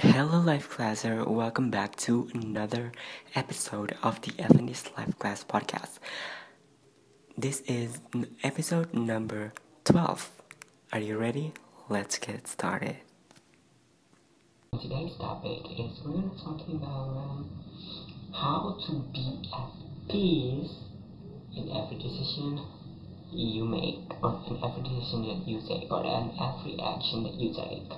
Hello, Life Classer. Welcome back to another episode of the Adventist Life Class podcast. This is episode number 12. Are you ready? Let's get started. Today's topic is we're talking about um, how to be at peace in every decision you make, or in every decision that you take, or in every action that you take.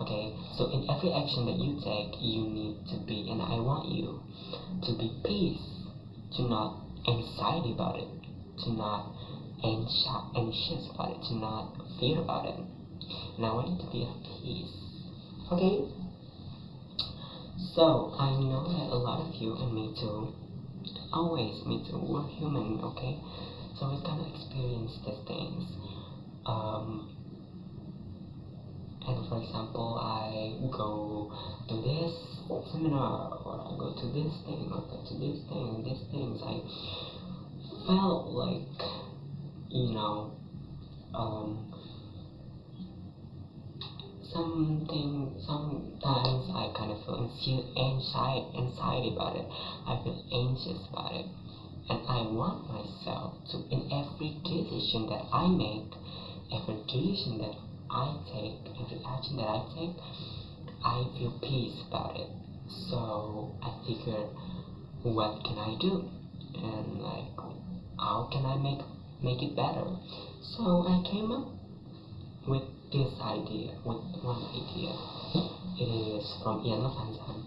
Okay, so in every action that you take, you need to be, and I want you to be peace, to not anxiety about it, to not anxious about it, to not fear about it. And I want you to be at peace. Okay? So, I know that a lot of you, and me too, always, me too, we're human, okay? So we're gonna experience these things. Um, for example I go to this seminar or I go to this thing or to this thing these things. I felt like you know um, something sometimes I kind of feel anxiety anxiety about it. I feel anxious about it. And I want myself to in every decision that I make every decision that I take, every action that I take, I feel peace about it. So I figured, what can I do? And like, how can I make make it better? So I came up with this idea, with one idea. It is from Iyanla Vanzant.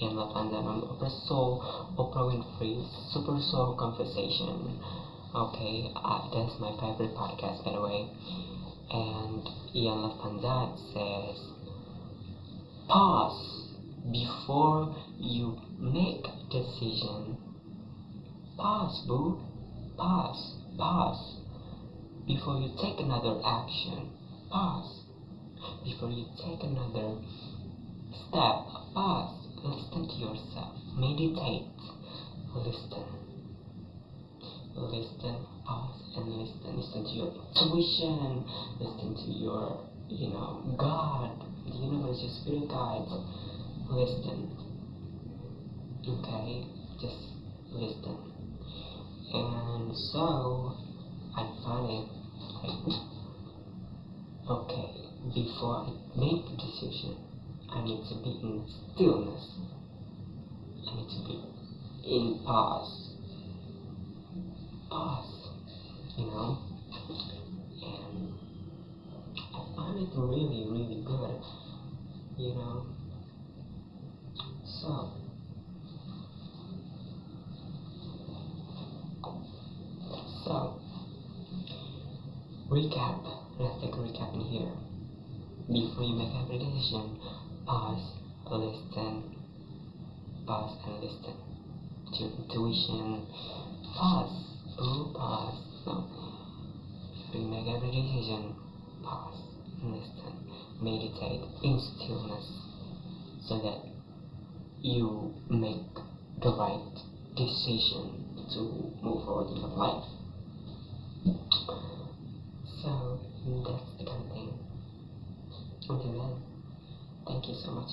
Iyanla Vanzant on Oprah Soul, Oprah Winfrey, Super Soul Conversation. Okay, uh, that's my favorite podcast, by the way and Iyanla Vanzant says pause before you make a decision. Pause boo. Pause. Pause. Before you take another action pause. Before you take another step pause. Listen to yourself. Meditate. Listen listen pause and listen listen to your intuition listen to your you know god. The universe your spirit guides. Listen okay? Just listen. And so i found it like okay before i make the decision i need to be in stillness. I need to be in pause pause, you know, and I find it really, really good, you know. So, so, recap, let's take a recap in here. Before you make every decision, pause, listen, pause and listen to intuition, pause to pause. So, we make every decision, pause, listen, meditate in stillness so that you make the right decision to move forward in your life. So, that's the kind of thing. Until then, thank you so much